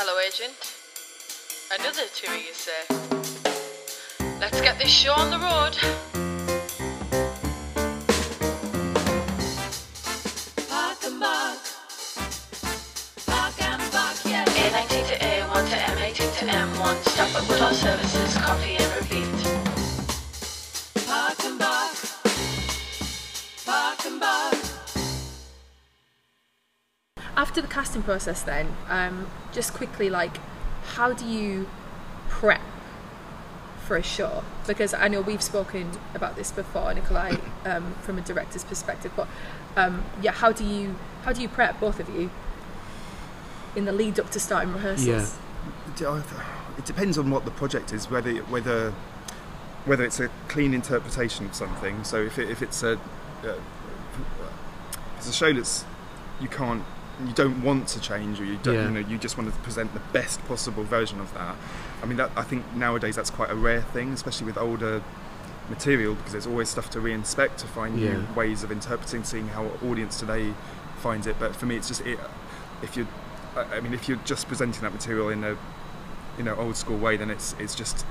Hello, agent. Another tour, you say? Let's get this show on the road. Park and Buck. Park and Buck, yeah. A90 to A1 to M80 to M1. Stop at Woodall Services, coffee and repeat. After the casting process, then, um, just quickly, like, how do you prep for a show? Because I know we've spoken about this before, Nikolai, um, from a director's perspective. But um, yeah, how do you how do you prep both of you in the lead up to starting rehearsals? Yeah. It depends on what the project is, whether whether whether it's a clean interpretation of something. So if, it, if it's a uh, it's a show that's you can't you don't want to change or you don't Yeah. you know you just want to present the best possible version of that. I mean that I think nowadays that's quite a rare thing, especially with older material because there's always stuff to reinspect to find Yeah. new ways of interpreting, seeing how audience today finds it. But for me, it's just it, if you, I I mean, if you're just presenting that material in a, you know, old school way, then it's it's just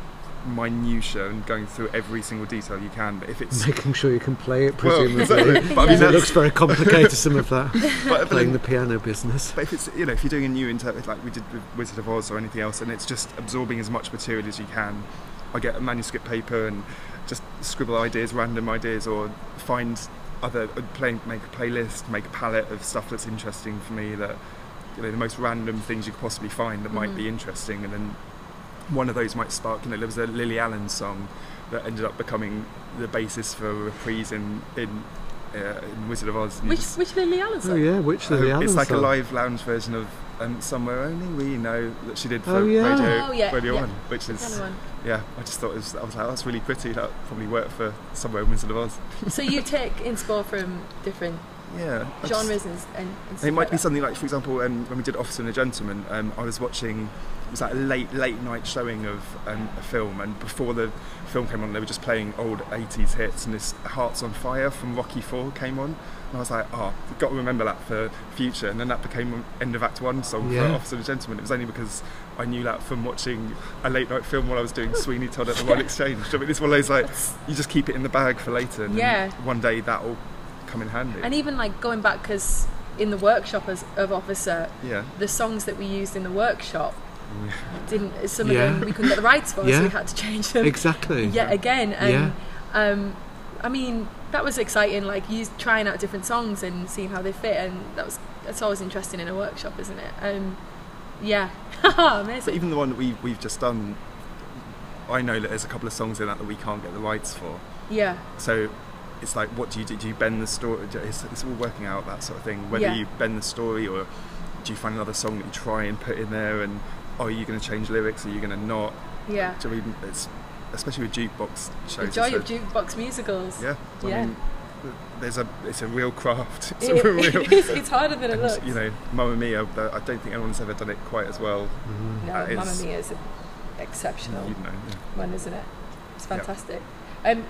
minutia and going through every single detail you can. But if it's Making sure you can play it, well, presumably. exactly. But I mean, Because it looks very complicated, some of that. but, but Playing then- the piano business. But if it's you know if you're doing a new interpret like we did with Wizard of Oz or anything else, and it's just absorbing as much material as you can. I get a manuscript paper and just scribble ideas, random ideas, or find other uh, play, make a playlist, make a palette of stuff that's interesting for me. That you know the most random things you could possibly find that might mm. be interesting, and then one of those might spark. You know, there was a Lily Allen song that ended up becoming the basis for a reprise in in, uh, in Wizard of Oz. Which just- which Lily Allen song? Oh yeah, which Lily uh, Allen it's like song? a live lounge version of um, Somewhere Only We Know that she did for Oh, yeah. Radio, Oh, yeah, Radio yeah. 1, which is, the one. yeah, I just thought it was, I was like, oh, that's really pretty, that probably worked for Somewhere in Wizard of Oz. So you take inspo from different Yeah. I just- genres and, and, and it might like be that. something like, for example, um, when we did Officer and a Gentleman, um, I was watching, it was like a late, late night showing of um, a film, and before the film came on, they were just playing old 80s hits, and this Hearts on Fire from Rocky 4 came on. And I was like, oh, I've got to remember that for future. And then that became end of Act One song Yeah. for Officer and a Gentleman. It was only because I knew that from watching a late night film while I was doing Sweeney Todd at the Royal Exchange. I mean, it's one of those like, you just keep it in the bag for later. And Yeah. one day that will come in handy. And even like going back because in the workshop as of Officer, yeah. the songs that we used in the workshop didn't. Some Yeah. of them we couldn't get the rights for, so we had to change them Exactly. yet again. And Yeah. um, I mean, that was exciting. Like you trying out different songs and seeing how they fit, and that was that's always interesting in a workshop, isn't it? Um, yeah, But amazing. even the one that we, we've just done, I know that there's a couple of songs in that that we can't get the rights for. Yeah, So it's like, what do you do? Do you bend the story? It's, it's all working out that sort of thing. Whether Yeah. you bend the story or do you find another song that you try and put in there, and oh, are you going to change lyrics? Are you going to not? yeah. Do you know what I mean? It's especially with jukebox shows. The it's joy a- of jukebox musicals. Yeah. I Yeah. mean, there's a it's a real craft. It's It- a real. it's, it's harder than it and, looks. you know, Mamma Mia. I don't think anyone's ever done it quite as well. no, Mamma is- Mia is exceptional. You know, yeah. one, isn't it? It's Yeah. fantastic. Um,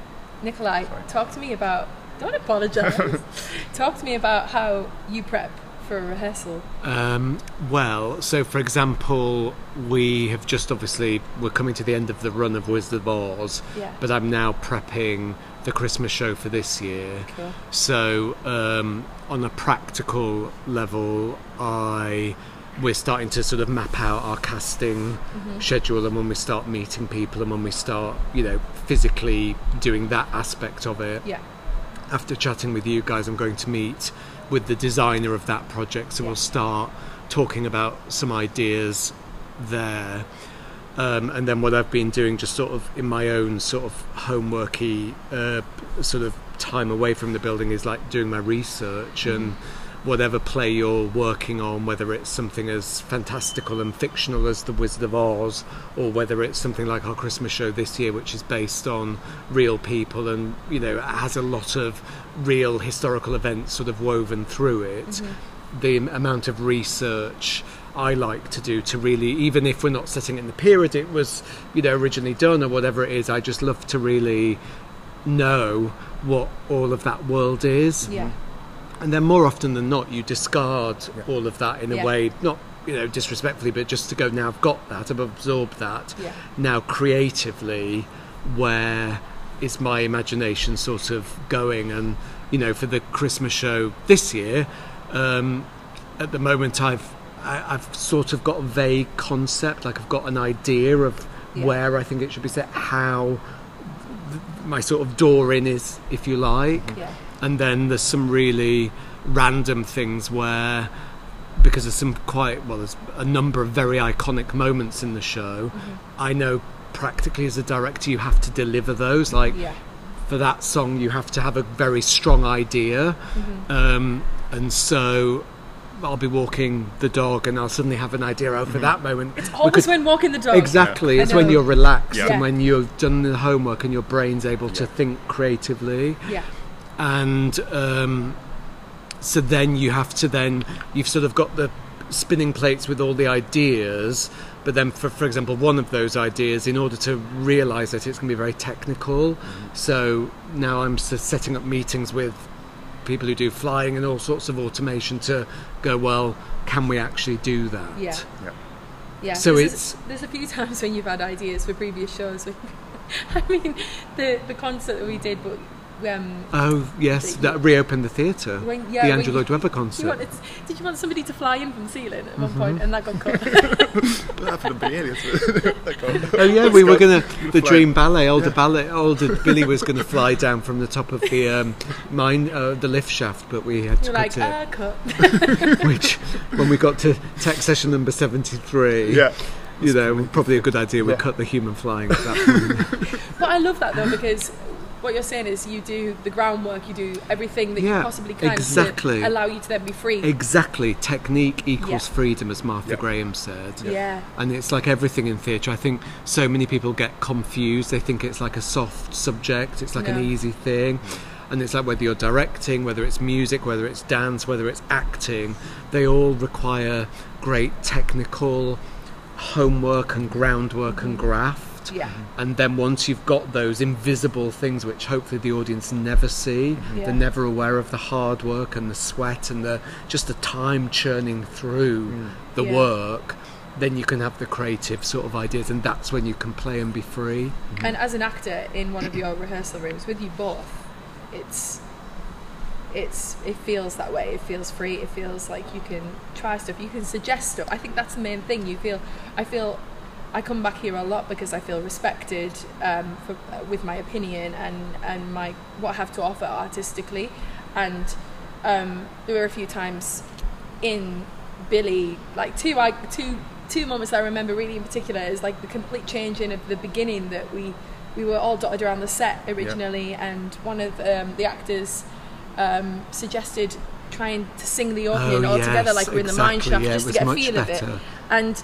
Nikolai, Sorry. talk to me about. Don't apologise. talk to me about how you prep for a rehearsal. Um, well, so for example, we have just obviously we're coming to the end of the run of Wizard of Oz, Yeah. but I'm now prepping the Christmas show for this year. Cool. So um, on a practical level, I we're starting to sort of map out our casting schedule and when we start meeting people and when we start, you know, physically doing that aspect of it Yeah. after chatting with you guys, I'm going to meet with the designer of that project. So Yeah. we'll start talking about some ideas there. Um, and then what I've been doing, just sort of in my own sort of homeworky uh, sort of time away from the building, is like doing my research and whatever play you're working on, whether it's something as fantastical and fictional as The Wizard of Oz, or whether it's something like our Christmas show this year, which is based on real people and you know has a lot of real historical events sort of woven through it. Mm-hmm. The amount of research I like to do to really, even if we're not setting it in the period it was, you know, originally done or whatever it is, I just love to really know what all of that world is Yeah. And then more often than not you discard Yeah. all of that in Yeah. a way not you know, disrespectfully, but just to go now. I've got that. I've absorbed that. Yeah. Now creatively, where is my imagination sort of going? And you know, for the Christmas show this year, um, at the moment, I've I, I've sort of got a vague concept. Like I've got an idea of Yeah. where I think it should be set, how th- my sort of door in is, if you like Yeah. And then there's some really random things where because there's some quite well there's a number of very iconic moments in the show Mm-hmm. i know practically as a director you have to deliver those like Yeah. for that song you have to have a very strong idea Mm-hmm. um, and so I'll be walking the dog and I'll suddenly have an idea oh for that moment It's Always could- when walking the dog. Exactly, I it's when you're relaxed Yeah. and when you've done the homework and your brain's able to think creatively Yeah. And um, so then you have to then you've sort of got the spinning plates with all the ideas but then for, for example one of those ideas in order to realize that it's going to be very technical so now i'm s- setting up meetings with people who do flying and all sorts of automation to go well can we actually do that Yeah. Yeah. Yeah. So there's, it's- there's a few times when you've had ideas for previous shows. I mean, the the concert that we did, but um, oh yes that reopened the theatre When- yeah, the when andrew lloyd webber you concert wanted, did you want somebody to fly in from the ceiling at one Mm-hmm. point, and that got cut? That happened to Billy Elliot. Oh yeah, we were gonna the Fly. Dream Ballet. Older ballet, older Billy was gonna fly down from the top of the um, mine, uh, the lift shaft, but we had to You're cut like, it. ah, cut. Which, when we got to tech session number seventy three, Yeah. you know, probably a good idea. We Yeah. cut the human flying at that point. But I love that though because what you're saying is you do the groundwork, you do everything that Yeah, you possibly can exactly. to allow you to then be free. exactly, technique equals Yeah. freedom, as Martha Yeah. Graham said. yeah. And it's like everything in theatre. I think so many people get confused. They think it's like a soft subject, it's like an easy thing. And it's like whether you're directing, whether it's music, whether it's dance, whether it's acting, they all require great technical homework and groundwork and graft. Yeah. Mm-hmm. And then once you've got those invisible things, which hopefully the audience never see, mm-hmm. Yeah. they're never aware of the hard work and the sweat and the just the time churning through mm. the Yeah. work. Then you can have the creative sort of ideas, and that's when you can play and be free. Mm-hmm. And as an actor in one of your rehearsal rooms with you both, it's it's it feels that way. It feels free. It feels like you can try stuff. You can suggest stuff. I think that's the main thing. You feel. I feel. I come back here a lot because I feel respected um, for, with my opinion and and my what I have to offer artistically, and um, there were a few times in Billy, like two I two two moments that I remember really in particular is like the complete changing of the beginning that we we were all dotted around the set originally, and one of um, the actors um, suggested trying to sing the opening Oh, all together like we're in the mine exactly, shaft yeah, just to get a feel of it. And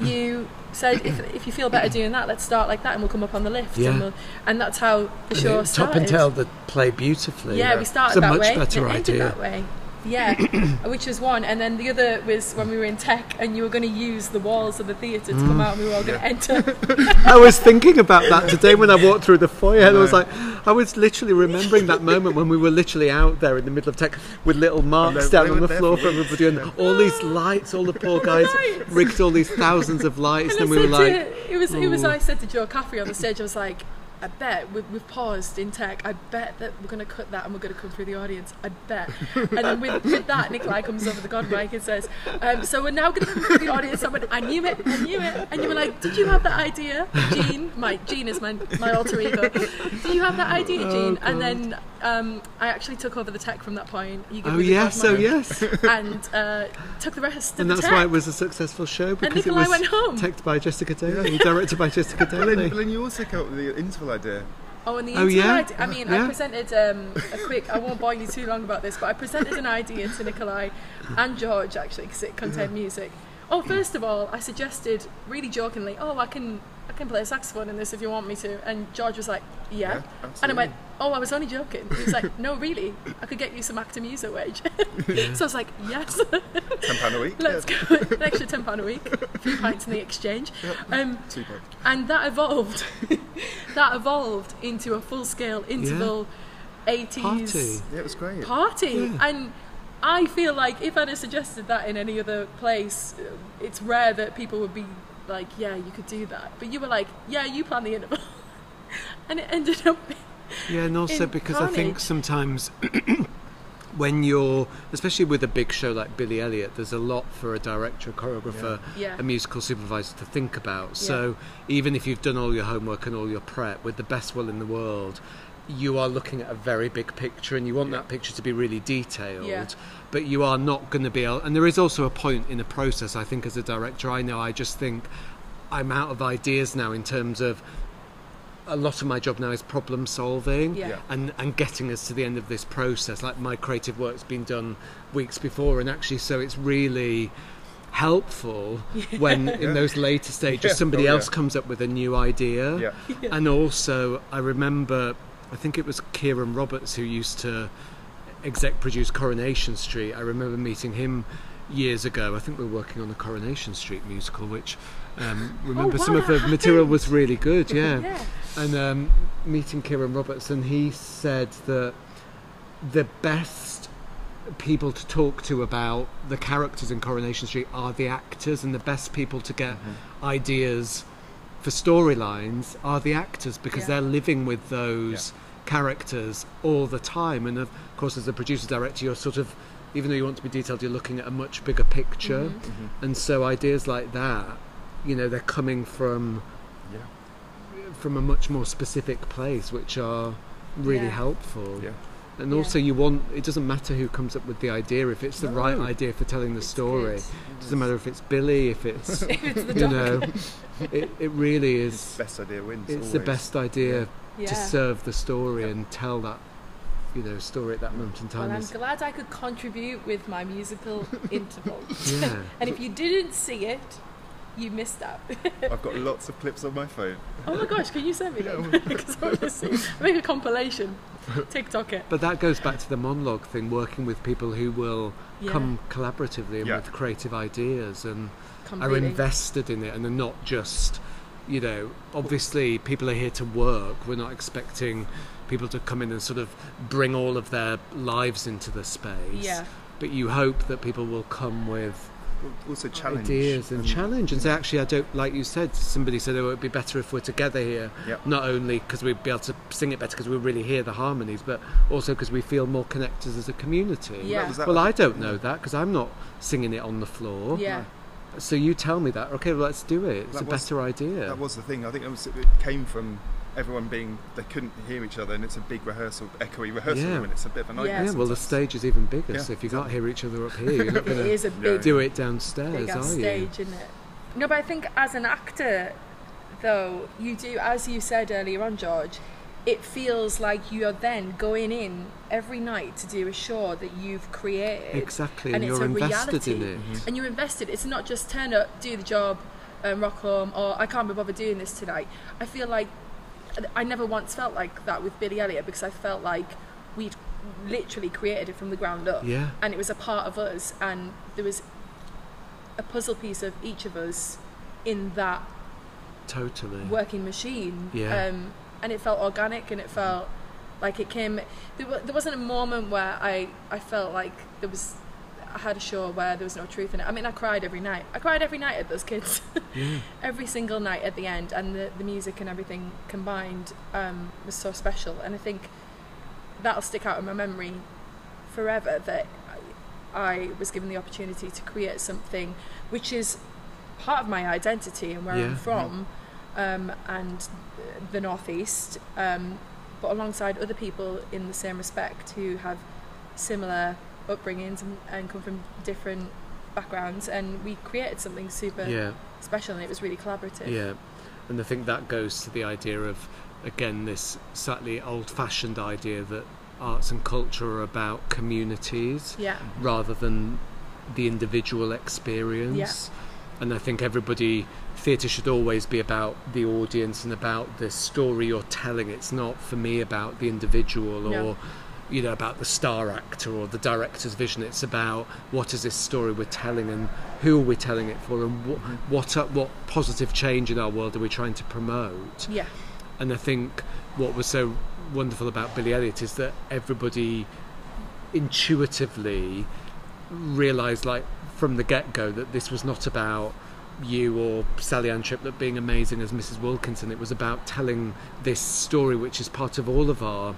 you said if, if you feel better doing that, let's start like that, and we'll come up on the lift. Yeah. And, we'll, and that's how the And show it- started. Top and tail that play beautifully. Yeah, we started It's a that much way. better and it ended idea. that way. Yeah, which was one, and then the other was when we were in tech, and you were going to use the walls of the theatre to Mm. come out, and we were all going to enter. I was thinking about that today when I walked through the foyer. and I was like, I was literally remembering that moment when we were literally out there in the middle of tech with little marks they- down they on the floor for for everybody, and all these lights, all the poor guys Lights. rigged all these thousands of lights, and, And then I we were said like, to, it was it was I said to Joe Caffrey on the stage, I was like, I bet we, we've paused in tech. I bet that we're going to cut that and we're going to come through the audience. I bet. And then with, with that, Nikolai comes over the god mic and says, um, "So we're now going to come through the audience." I went, "I knew it. I knew it." And you were like, "Did you have that idea, Gene? My Gene is my my alter ego. Did you have that idea, Oh, and then um, I actually took over the tech from that point. You oh yes, god oh yes, and uh, took the rest of and the that's tech. why it was a successful show because it Nikolai was went home. teched by Jessica Daly, directed by Jessica But then, but Daly. then you also came up with the interval idea. Oh, and the Oh, yeah? internet. I mean, Yeah. I presented um, a quick. I won't bore you too long about this, but I presented an idea to Nikolai and George actually because it contained music. Oh, first of all, I suggested really jokingly, "Oh, I can, I can play a saxophone in this if you want me to." And George was like, "Yeah,", Yeah, and I went, absolutely. "Oh, I was only joking." He was like, "No, really, I could get you some actor music wage." so I was like, "Yes." Ten pound a week. Let's yeah. go. An extra ten pound a week, a few pints in the exchange, um, Two pound. and that evolved. that evolved into a full scale interval, eighties Party. Yeah, it was great. party, Yeah. and I feel like if I'd have suggested that in any other place, it's rare that people would be like, "Yeah, you could do that." But you were like, "Yeah, you plan the interval," and it ended up. being- Yeah, and also because I think sometimes when you're, especially with a big show like Billy Elliot, there's a lot for a director, a choreographer, Yeah. a musical supervisor to think about. So even if you've done all your homework and all your prep with the best will in the world, you are looking at a very big picture and you want that picture to be really detailed. Yeah. But you are not going to be able, and there is also a point in the process, I think, as a director, I know, I just think I'm out of ideas now in terms of a lot of my job now is problem solving Yeah. Yeah. and and getting us to the end of this process like my creative work's been done weeks before and actually so it's really helpful when in those later stages Yeah. somebody Oh, else yeah. comes up with a new idea Yeah. and also I remember I think it was Kieran Roberts who used to exec produce Coronation Street I remember meeting him years ago I think we were working on the Coronation Street musical which um, remember wow, some of the that material was really good yeah Yeah. and um, meeting Kieran Roberts, and he said that the best people to talk to about the characters in Coronation Street are the actors, and the best people to get ideas for storylines are the actors because Yeah. they're living with those characters all the time. And of course, as a producer director, you're sort of even though you want to be detailed, you're looking at a much bigger picture, Mm-hmm. and so ideas like that, you know, they're coming from Yeah. from a much more specific place, which are really Yeah. helpful. Yeah. And Yeah. also, you want it doesn't matter who comes up with the idea if it's the right idea for telling the It's story. good. It doesn't matter if it's Billy, if it's It's you know, it, it really is. Best idea wins. It's the best idea Yeah. to serve the story and tell that you know story at that moment in Well, time. I'm is, glad I could contribute with my musical interval. yeah. and if you didn't see it, you missed out. I've got lots of clips on my phone. oh my gosh, can you send me them? because I want to see. Make a compilation. TikTok it. But that goes back to the monologue thing, working with people who will Yeah. come collaboratively and Yeah. with creative ideas and are invested in it and are not just, you know, obviously people are here to work. We're not expecting people to come in and sort of bring all of their lives into the space. Yeah. But you hope that people will come with Also challenge. ideas and challenge and say, actually, I don't, like you said, somebody said, oh, it would be better if we're together here. Yep. Not only because we'd be able to sing it better because we really hear the harmonies, but also because we feel more connected as a community. Yeah. was that- Well, I don't know that because I'm not singing it on the floor. Yeah. So you tell me that. Okay, well, let's do it. It's That a was- better idea. That was the thing. I think it, was, it came from everyone being they couldn't hear each other, and it's a big rehearsal, echoey rehearsal Yeah. room, and it's a bit of a nightmare. yeah, well, the stage is even bigger, Yeah, so if you can't hear each other up here, you're not going is to a big, do it downstairs, big are ass you? stage, isn't it? No, but I think as an actor, though, you do, as you said earlier on, George, it feels like you are then going in every night to do a show that you've created. Exactly, and and it's you're a invested reality. in it. And you're invested. It's not just turn up, do the job, um, rock home, or I can't be bothered doing this tonight. I feel like I never once felt like that with Billy Elliot because I felt like we'd literally created it from the ground up. Yeah. And it was a part of us, and there was a puzzle piece of each of us in that Totally. working machine. Yeah. Um, and it felt organic and it felt like it came. There, there wasn't a moment where I, I felt like there was. I had a show where there was no truth in it. I mean, I cried every night. I cried every night at those kids. every single night at the end, and the, the music and everything combined um, was so special. And I think that'll stick out in my memory forever that I, I was given the opportunity to create something which is part of my identity and where Yeah. I'm from um, and the Northeast, um, but alongside other people in the same respect who have similar upbringings and, and come from different backgrounds. And we created something super Yeah. special and it was really collaborative. Yeah, and I think that goes to the idea of, again, this slightly old fashioned idea that arts and culture are about communities Yeah. rather than the individual experience. Yeah. And I think everybody, theatre should always be about the audience and about the story you're telling. It's not for me about the individual No. or, you know, about the star actor or the director's vision. It's about what is this story we're telling and who are we telling it for and what mm-hmm. what, are, what positive change in our world are we trying to promote. Yeah. And I think what was so wonderful about Billy Elliot is that everybody intuitively realised like from the get go that this was not about you or Sally Ann Triplett being amazing as Mrs. Wilkinson. It was about telling this story, which is part of all of our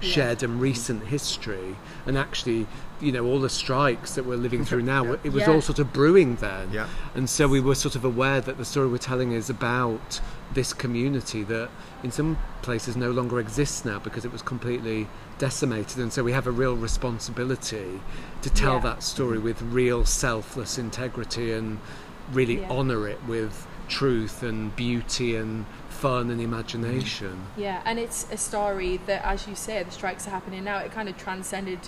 shared and recent history. And actually, you know, all the strikes that we're living through now, Yeah. it was Yeah. all sort of brewing then. Yeah. And so we were sort of aware that the story we're telling is about this community that in some places no longer exists now because it was completely decimated. And so we have a real responsibility to tell Yeah. that story with real selfless integrity and really Yeah. honour it with truth and beauty and fun and imagination. Mm. Yeah, and it's a story that, as you say, the strikes are happening now. It kind of transcended,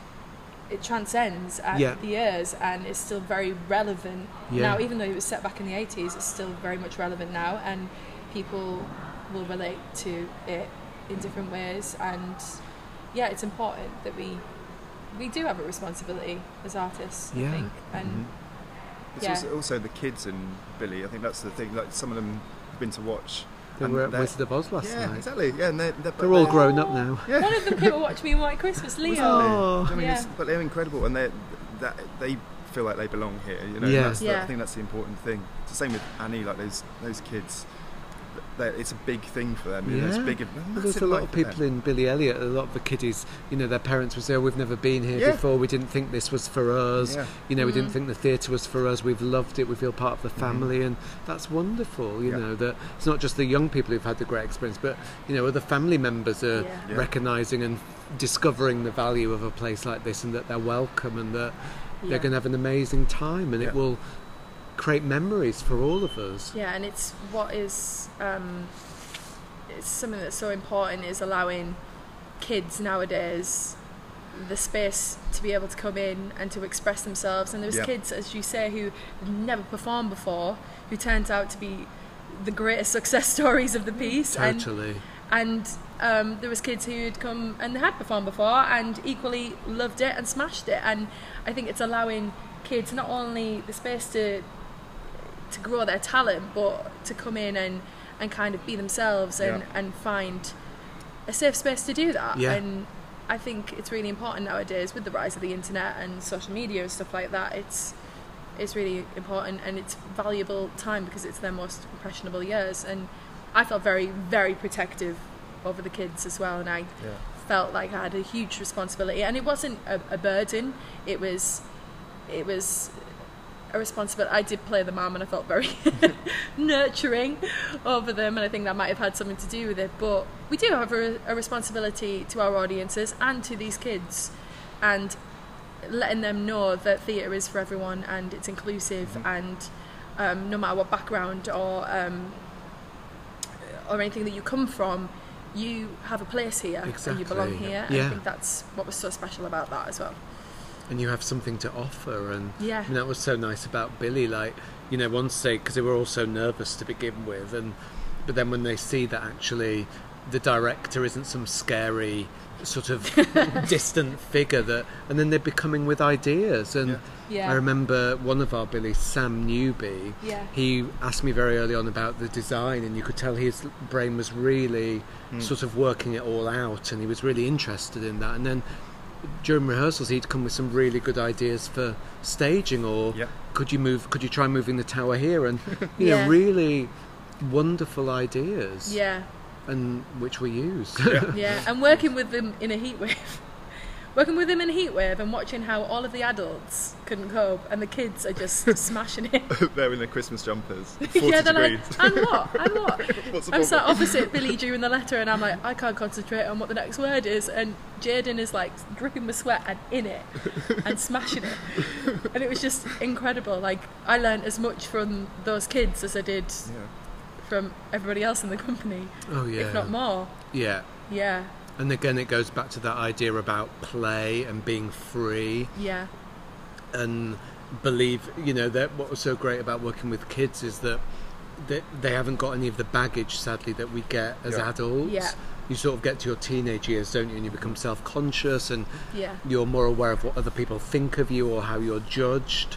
it transcends Yeah. the years, and it's still very relevant Yeah. now. Even though it was set back in the eighties, it's still very much relevant now, and people will relate to it in different ways. And yeah, it's important that we we do have a responsibility as artists. Yeah. I think, and mm-hmm. It's Yeah. also, also the kids in Billy. I think that's the thing. Like some of them have been to watch. They and were at they're- Wizard of Oz last yeah, night. exactly. Yeah, and they're, they're, They're all grown up now. Yeah. one of them came and watched me in White Christmas, Leo. Oh. I mean, Yeah. it's, but they're incredible, and they that they feel like they belong here. You know, Yeah. that's the, I think that's the important thing. It's the same with Annie. Like those those kids, they- it's a big thing for them. You know, it's Yeah. big. Well, there's a lot of people in Billy Elliot, a lot of the kiddies, you know, their parents would say, oh, we've never been here Yeah. before, we didn't think this was for us, Yeah. you know, we Mm-hmm. didn't think the theatre was for us, we've loved it, we feel part of the family, and that's wonderful, you. Yeah. know, that it's not just the young people who've had the great experience, but, you know, other family members are Yeah. Yeah. recognising and discovering the value of a place like this and that they're welcome and that Yeah. they're going to have an amazing time and Yeah. it will create memories for all of us. Yeah, and it's what is um, it's something that's so important is allowing kids nowadays the space to be able to come in and to express themselves. And there's Yeah. kids, as you say, who never performed before, who turns out to be the greatest success stories of the piece. And Totally. and um, there was kids who had come and they had performed before and equally loved it and smashed it and I think it's allowing kids not only the space to to grow their talent but to come in and and kind of be themselves and Yeah. and find a safe space to do that Yeah. and I think it's really important nowadays with the rise of the internet and social media and stuff like that it's it's really important and it's valuable time because it's their most impressionable years and I felt very very protective over the kids as well and I Yeah. felt like I had a huge responsibility and it wasn't a, a burden it was it was a responsibility I did play the mum and I felt very nurturing over them and I think that might have had something to do with it but we do have a, a responsibility to our audiences and to these kids and letting them know that theatre is for everyone and it's inclusive and um, no matter what background or um, or anything that you come from, you have a place here and you belong Exactly. here. And Yeah. I think that's what was so special about that as well. And you have something to offer and Yeah. and that was so nice about billy like you know once they because they were all so nervous to begin with and but then when they see that actually the director isn't some scary sort of distant figure that and then they're becoming with ideas and Yeah. Yeah. I remember one of our Billy, Sam Newby. Yeah. He asked me very early on about the design, and you could tell his brain was really hmm. sort of working it all out, and he was really interested in that. And then during rehearsals, he'd come with some really good ideas for staging, or Yeah. could you move? Could you try moving the tower here? And you Yeah. know, really wonderful ideas, Yeah, and which we used. yeah. And working with them in a heat wave. Working with him in a heat and watching how all of the adults couldn't cope and the kids are just smashing it. They're in their Christmas jumpers. 40 yeah, they're degrees. like, and what? And what? What's the I'm sat opposite Billy during the letter, and I'm like, I can't concentrate on what the next word is. And Jaden is like dripping with sweat and in it and smashing it. And it was just incredible. Like, I learned as much from those kids as I did Yeah. from everybody else in the company, oh yeah, if not more. yeah. Yeah, And again, it goes back to that idea about play and being free. yeah, and believe you know that what was so great about working with kids is that they, they haven't got any of the baggage sadly that we get as Yeah. adults Yeah. you sort of get to your teenage years don't you and you become self-conscious and yeah, you're more aware of what other people think of you or how you're judged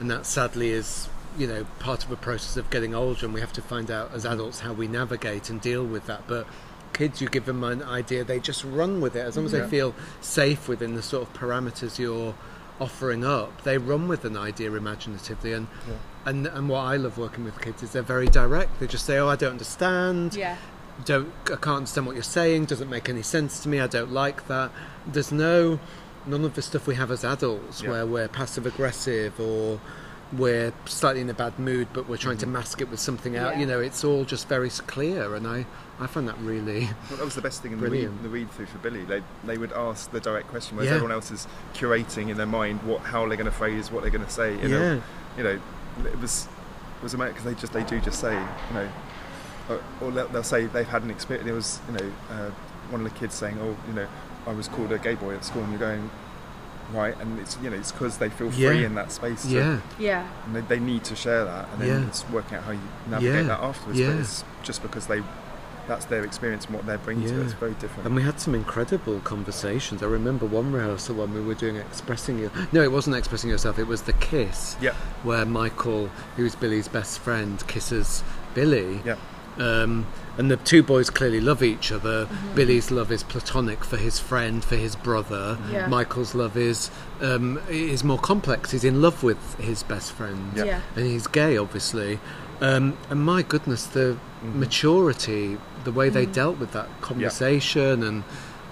and that sadly is you know part of a process of getting older and we have to find out as adults how we navigate and deal with that but kids you give them an idea they just run with it as long as Yeah. they feel safe within the sort of parameters you're offering up, they run with an idea imaginatively. And and and what I love working with kids is they're very direct. They just say, "Oh, I don't understand. Yeah. Don't I can't understand what you're saying. Doesn't make any sense to me. I don't like that." There's no none of the stuff we have as adults Yeah. where we're passive aggressive or we're slightly in a bad mood, but we're trying to mask it with something else. Yeah. You know, it's all just very clear, and I, I find that really Well, that was the best thing in the read, Brilliant. the read through for Billy. They they would ask the direct question, whereas Yeah. everyone else is curating in their mind what how they're going to phrase what they're going to say. You Yeah. know, you know, it was it was amazing because they just they do just say you know, or, or they'll, they'll say they've had an experience. It was you know uh, one of the kids saying, oh you know, I was called a gay boy at school, and you're going. Right, and it's you know it's because they feel free Yeah. in that space. To, yeah. Yeah. and they, they need to share that, and then Yeah. it's working out how you navigate Yeah. that afterwards. Yeah. But it's just because they that's their experience and what they're bringing to it. It's very different. And we had some incredible conversations. I remember one rehearsal when we were doing expressing your. No, it wasn't expressing yourself. It was the kiss. Yeah. Where Michael, who's Billy's best friend, kisses Billy. Yeah. Um, and the two boys clearly love each other. Billy's love is platonic for his friend, for his brother. Yeah. Michael's love is um, is more complex. He's in love with his best friend, Yeah. Yeah. and he's gay, obviously. Um, and my goodness, the maturity, the way they dealt with that conversation, and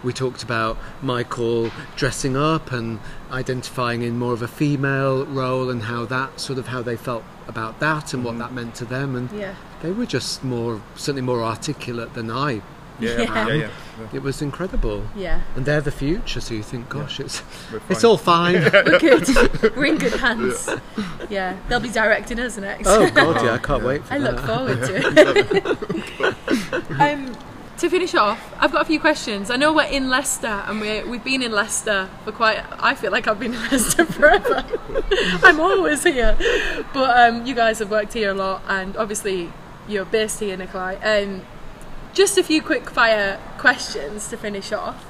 we talked about Michael dressing up and identifying in more of a female role, and how that sort of how they felt about that and what that meant to them, and Yeah. They were just more certainly more articulate than I. Yeah, Yeah. yeah, yeah. yeah. It was incredible. Yeah. And they're the future, so you think, gosh, it's it's all fine. We're good. We're in good hands. Yeah. They'll be directing us next. oh God, yeah, I can't wait for I that. look forward to it. um, to finish off, I've got a few questions. I know we're in Leicester and we're, we've been in Leicester for quite. I feel like I've been in Leicester forever. I'm always here, but um, you guys have worked here a lot, and obviously you're based here, Nikolai. Um, just a few quick fire questions to finish off.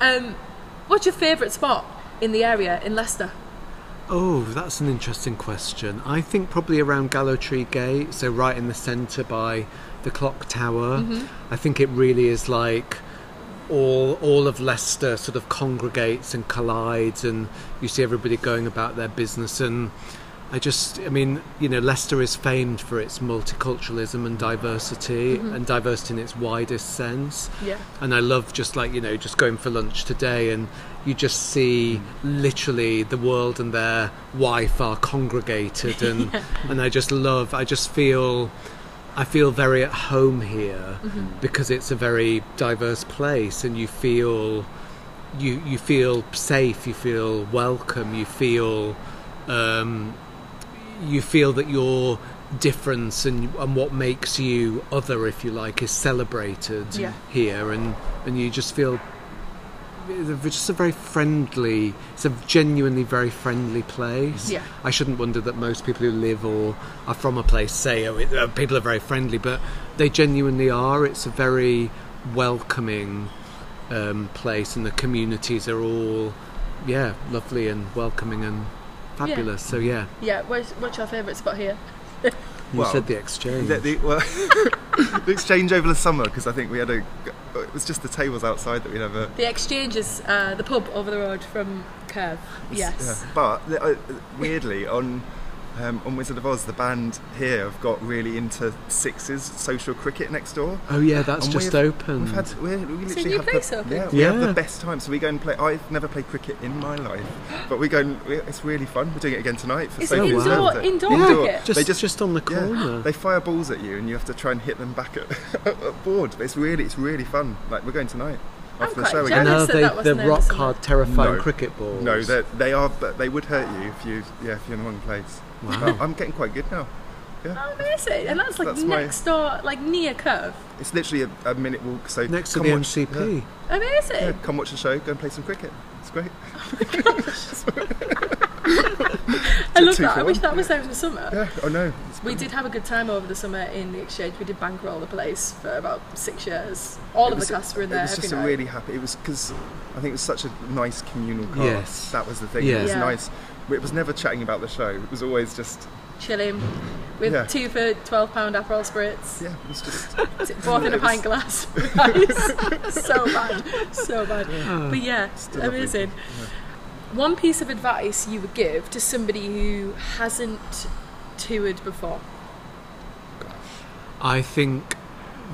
Um, what's your favourite spot in the area in Leicester? Oh, that's an interesting question. I think probably around Gallowtree Gate, so right in the centre by the clock tower. I think it really is like all all of Leicester sort of congregates and collides, and you see everybody going about their business. And I just, I mean, you know, Leicester is famed for its multiculturalism and diversity, and diversity in its widest sense. Yeah. and I love just like you know just going for lunch today and you just see literally the world and their wife are congregated and and I just love I just feel I feel very at home here because it's a very diverse place and you feel you you feel safe you feel welcome you feel um, you feel that your difference and, and what makes you other, if you like, is celebrated Yeah. here, and and you just feel it's just a very friendly. It's a genuinely very friendly place. Yeah. I shouldn't wonder that most people who live or are from a place say, "Oh, it, uh, people are very friendly," but they genuinely are. It's a very welcoming um, place, and the communities are all, yeah, lovely and welcoming and fabulous. So yeah, Yeah. Where's, what's your favourite spot here? you Well, said the exchange. The, the, well, the exchange over the summer because I think we had a. It was just the tables outside that we never. The Exchange is uh, the pub over the road from Curve. Yes. Yeah. But uh, weirdly, on um, on Wizard of Oz, the band here have got really into sixes social cricket next door. oh yeah, that's And just we've- open. We've had we, we It's a literally new have place the, open. yeah, we have the best time. So we go and play. I've never played cricket in my life, but we go. And, we, it's really fun. We're doing it again tonight for It's Sophie's indoor- birthday. indoor Yeah, cricket. just They just- just on the Yeah, corner. they fire balls at you, and you have to try and hit them back at, at board. But it's really, it's really fun. Like we're going tonight I'm the quite show again. no, they that wasn't they're there rock hard, terrifying No. cricket balls. No, they they are, but they would hurt you if you, yeah, if you're in the wrong place. Wow. But I'm getting quite good now. Oh, amazing. And that's like That's my- next door, like near Curve. It's literally a, a minute walk. So next to come the watch, MCP. Amazing. Yeah, yeah, come watch the show. Go and play some cricket. It's great. Oh I love that. I wish that was there in the summer. Yeah. Oh no. We did have a good time over the summer in the exchange. We did bankroll the place for about six years. All it of the cast were in there It was just a night. really happy. It was because I think it was such a nice communal cast. Yes. That was the thing. Yeah. It was Yeah. nice. It was never chatting about the show. It was always just chilling with Yeah. two for twelve pound Aperol spritz, yeah. It was just t- both in a pint glass. Guys, so bad, so bad. Oh. But yeah, Still lovely. amazing. One piece of advice you would give to somebody who hasn't toured before? I think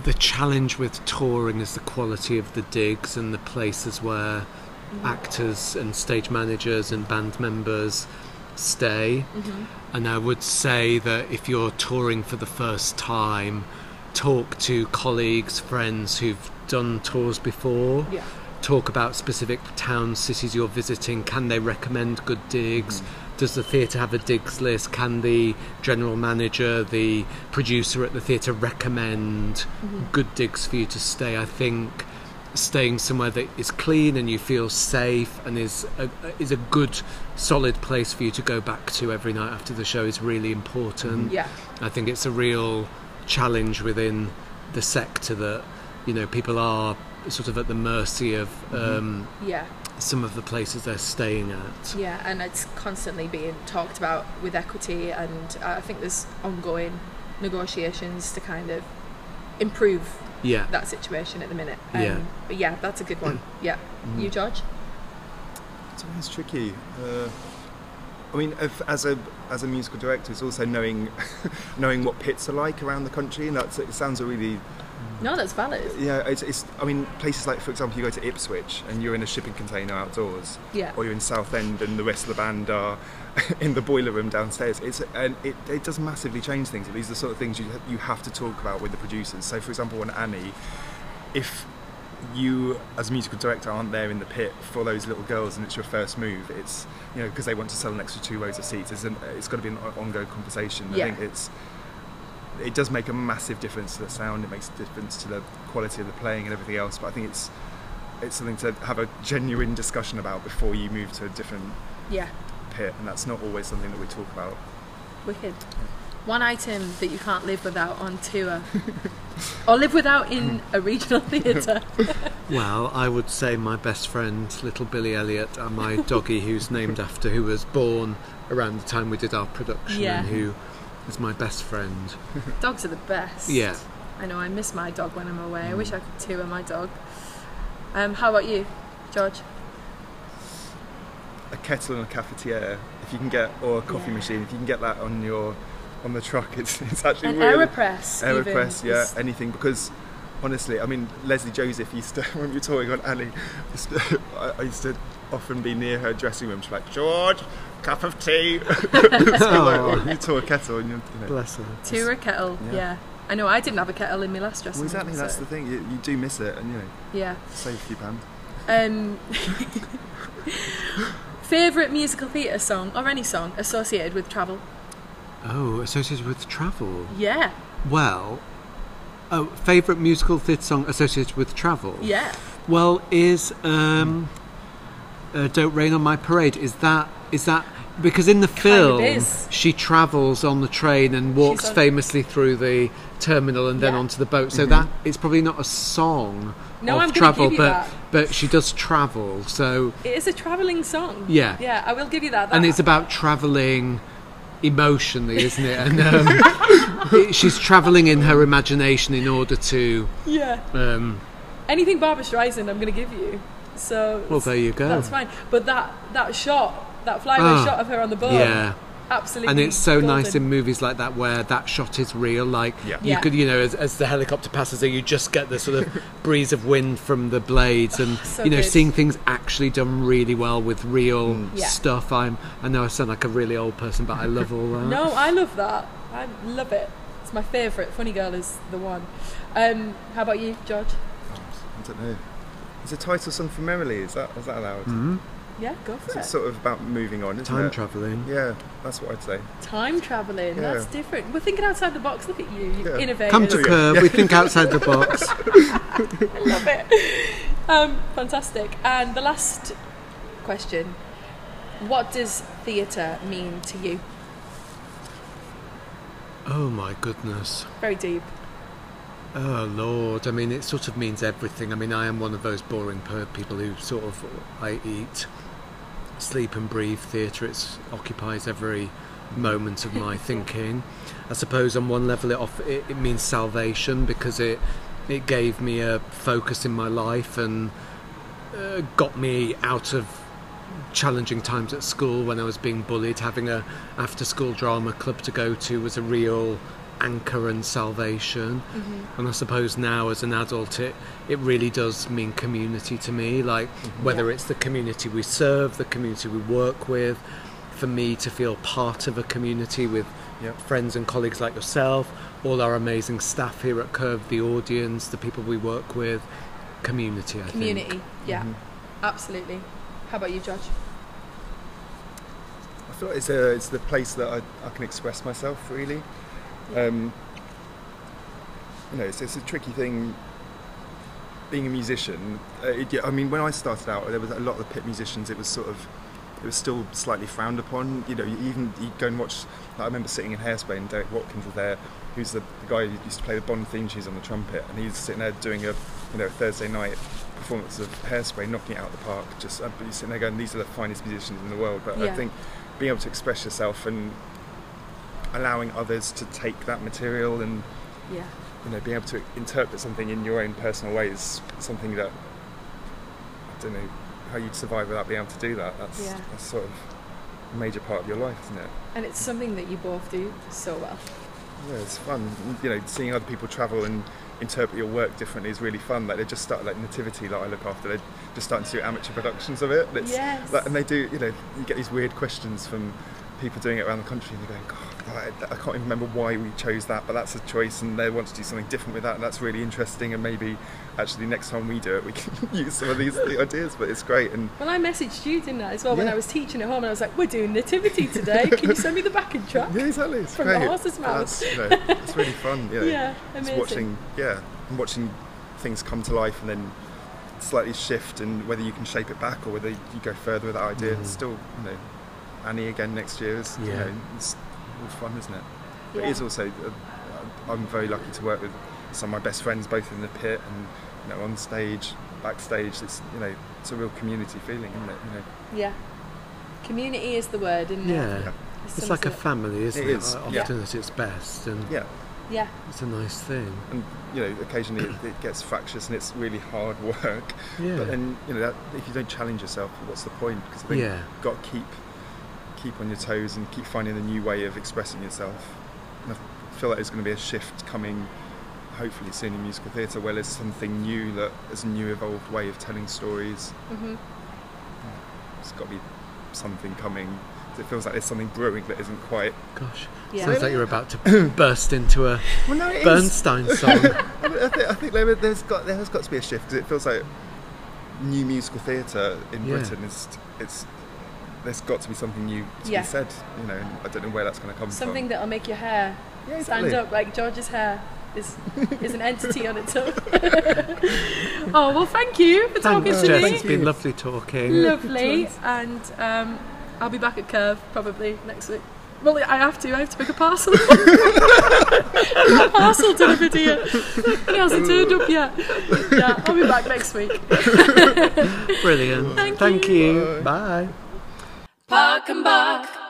the challenge with touring is the quality of the digs and the places where mm-hmm. actors and stage managers and band members stay. Mm-hmm. And I would say that if you're touring for the first time, talk to colleagues, friends who've done tours before. Yeah. Talk about specific towns, cities you're visiting. Can they recommend good digs? Does the theatre have a digs list? Can the general manager, the producer at the theatre recommend mm-hmm. good digs for you to stay? I think staying somewhere that is clean and you feel safe and is a, is a good, solid place for you to go back to every night after the show is really important. Mm-hmm. Yeah. I think it's a real challenge within the sector that you know people are sort of at the mercy of um, Yeah. some of the places they're staying at. Yeah, and it's constantly being talked about with equity, and I think there's ongoing negotiations to kind of improve Yeah. that situation at the minute. Yeah. But yeah, that's a good one. Yeah. You, George? It's always tricky. Uh, I mean, if, as a as a musical director, it's also knowing knowing what pits are like around the country, and that's it. Sounds a really No, that's valid. yeah. It's, it's I mean, places like, for example, you go to Ipswich and you're in a shipping container outdoors, Yeah. or you're in Southend and the rest of the band are in the boiler room downstairs. It's and it, it does massively change things. These are the sort of things you you have to talk about with the producers. So, for example, on Annie, if you as a musical director aren't there in the pit for those little girls and it's your first move it's you know because they want to sell an extra two rows of seats it's, an, it's got to be an ongoing conversation Yeah. i think it's it does make a massive difference to the sound it makes a difference to the quality of the playing and everything else but i think it's it's something to have a genuine discussion about before you move to a different Yeah. pit and that's not always something that we talk about Wicked. One item that you can't live without on tour, or live without in a regional theatre. Well, I would say my best friend, little Billy Elliot, and my doggy, who's named after, who was born around the time we did our production, Yeah. and who is my best friend. Dogs are the best. Yeah. I know. I miss my dog when I'm away. I wish I could tour my dog. Um, how about you, George? a kettle and a cafetiere if you can get or a coffee Yeah. machine if you can get that on your on the truck it's, it's actually An really Aeropress. even Aeropress, yeah, is- anything because honestly, I mean Lesley Joseph used to when we were touring on Annie, used to- I, I used to often be near her dressing room. She's like, George, cup of tea. like, Oh. you tour a kettle and you, you know. Bless her. Tour a kettle. Yeah. Yeah. I know. I didn't have a kettle in my last dressing Well, exactly, room. that's so- the thing. You, you do miss it, and you know, Yeah. save a few pounds. Um, favorite musical theatre song or any song associated with travel? Oh, associated with travel. Yeah. Well, oh, favourite musical theatre song associated with travel? Yeah. Well, is um, uh, "Don't Rain on My Parade"? Is that is that because in the of film is. she travels on the train and walks on- famously through the terminal and then Yeah. onto the boat. So that it's probably not a song No, of I'm travel, give you but that. but she does travel. So It is a travelling song. Yeah. Yeah, I will give you that. and it's about traveling emotionally, isn't it? And um, she's traveling in her imagination in order to. yeah. Um, Anything Barbra Streisand, I'm going to give you. So well, there you go. that's fine. But that that shot, that flyaway Ah, shot of her on the boat, Yeah. absolutely. and it's so nice in movies like that where that shot is real like Yeah. you Yeah. could you know as, as the helicopter passes there you just get the sort of breeze of wind from the blades and So you know good. seeing things actually done really well with real Yeah. stuff i'm i know i sound like a really old person but i love all that No, I love that. I love it. It's my favourite. Funny Girl is the one. Um, how about you, George? I don't know. It's a title song for Merrily. Is that is that allowed? Mhm. Yeah, go for It's it. It's sort of about moving on, isn't time it? traveling Yeah, that's what I'd say. Time travelling. Yeah. That's different. We're thinking outside the box. Look at you, you Yeah. innovators. come to Yeah. we think outside the box I love it. Um, fantastic. And the last question: What does theatre mean to you? oh my goodness Very deep. Oh Lord! I mean, it sort of means everything. I mean, I am one of those boring per- people who sort of I eat, sleep, and breathe theatre. It occupies every moment of my thinking. I suppose on one level, it, off- it it means salvation because it it gave me a focus in my life and uh, got me out of challenging times at school when I was being bullied, having a after school drama club to go to was a real anchor and salvation. Mm-hmm. And I suppose now as an adult it it really does mean community to me, like mm-hmm. whether Yeah. it's the community we serve, the community we work with, for me to feel part of a community with Yep. friends and colleagues like yourself, all our amazing staff here at Curve, the audience, the people we work with, community. I Community. think. Yeah. Mm-hmm. Absolutely. How about you, George? I feel like it's a, it's the place that I, I can express myself really. Um, you know, it's, it's a tricky thing. Being a musician, uh, it, yeah, I mean, when I started out, there was a lot of the pit musicians. It was sort of, it was still slightly frowned upon. You know, you even you go and watch. Like, I remember sitting in Hairspray and Derek Watkins was there, who's the, the guy who used to play the Bond theme tunes on the trumpet, and he's sitting there doing a, you know, Thursday night performance of Hairspray, knocking it out of the park. Just, uh, but you're sitting there going, these are the finest musicians in the world. But Yeah. I think being able to express yourself and allowing others to take that material and Yeah. you know being able to interpret something in your own personal way is something that I don't know how you'd survive without being able to do that. That's Yeah. that's sort of a major part of your life, isn't it? And it's something that you both do so well. Yeah, it's fun. You know, seeing other people travel and interpret your work differently is really fun. Like they just started like Nativity that I look after. They're just starting to do amateur productions of it. It's, Yes. like, and they do. You know, you get these weird questions from people doing it around the country, and you're going, God, I, I can't even remember why we chose that, but that's a choice, and they want to do something different with that, and that's really interesting. And maybe actually next time we do it, we can use some of these ideas. But it's great, and Well, I messaged you, didn't I, as well, when I was teaching at home, and I was like, we're doing Nativity today. Can you send me the backing track? yeah, exactly. It's From the horse's mouth. That's, you know, it's really fun. You know, Yeah, It's amazing. watching, yeah, and watching things come to life and then slightly shift, and whether you can shape it back or whether you go further with that idea. It's mm. still, you know, Annie again next year is, you Yeah. know, it's all fun, isn't it? But Yeah. it is also, uh, I'm very lucky to work with some of my best friends, both in the pit and you know on stage, backstage. It's you know, it's a real community feeling, isn't it? You know, Yeah. Community is the word, isn't it? Yeah. Yeah. It's sums like a family, isn't It it? is, Often yeah. at its best, and yeah. Yeah. it's a nice thing. and you know occasionally it, it gets fractious and it's really hard work Yeah. but then you know that, if you don't challenge yourself what's the point because then Yeah. you've got to keep keep on your toes and keep finding a new way of expressing yourself and I feel like there's going to be a shift coming hopefully soon in musical theatre where there's something new that is a new evolved way of telling stories hmm there's got to be something coming it feels like there's something brewing that isn't quite Gosh, Yeah. sounds like you're about to burst into a well no it is. Bernstein song. I, I think, I think there, there's got there has got to be a shift 'cause it feels like new musical theatre in Yeah. Britain is it's there's got to be something new to Yeah. be said. You know, and I don't know where that's going to come Something from. Something that'll make your hair Yeah, stand exactly. up like George's hair is is an entity on its own. oh well, thank you for talking Thanks, to Jess. me. It's been lovely talking. Lovely, and um, I'll be back at Curve probably next week. Well, I have to. I have to pick a parcel. a parcel delivered here. It hasn't turned up yet. Yeah, I'll be back next week. Brilliant. Thank Thank you. you. Bye. Park and Buck.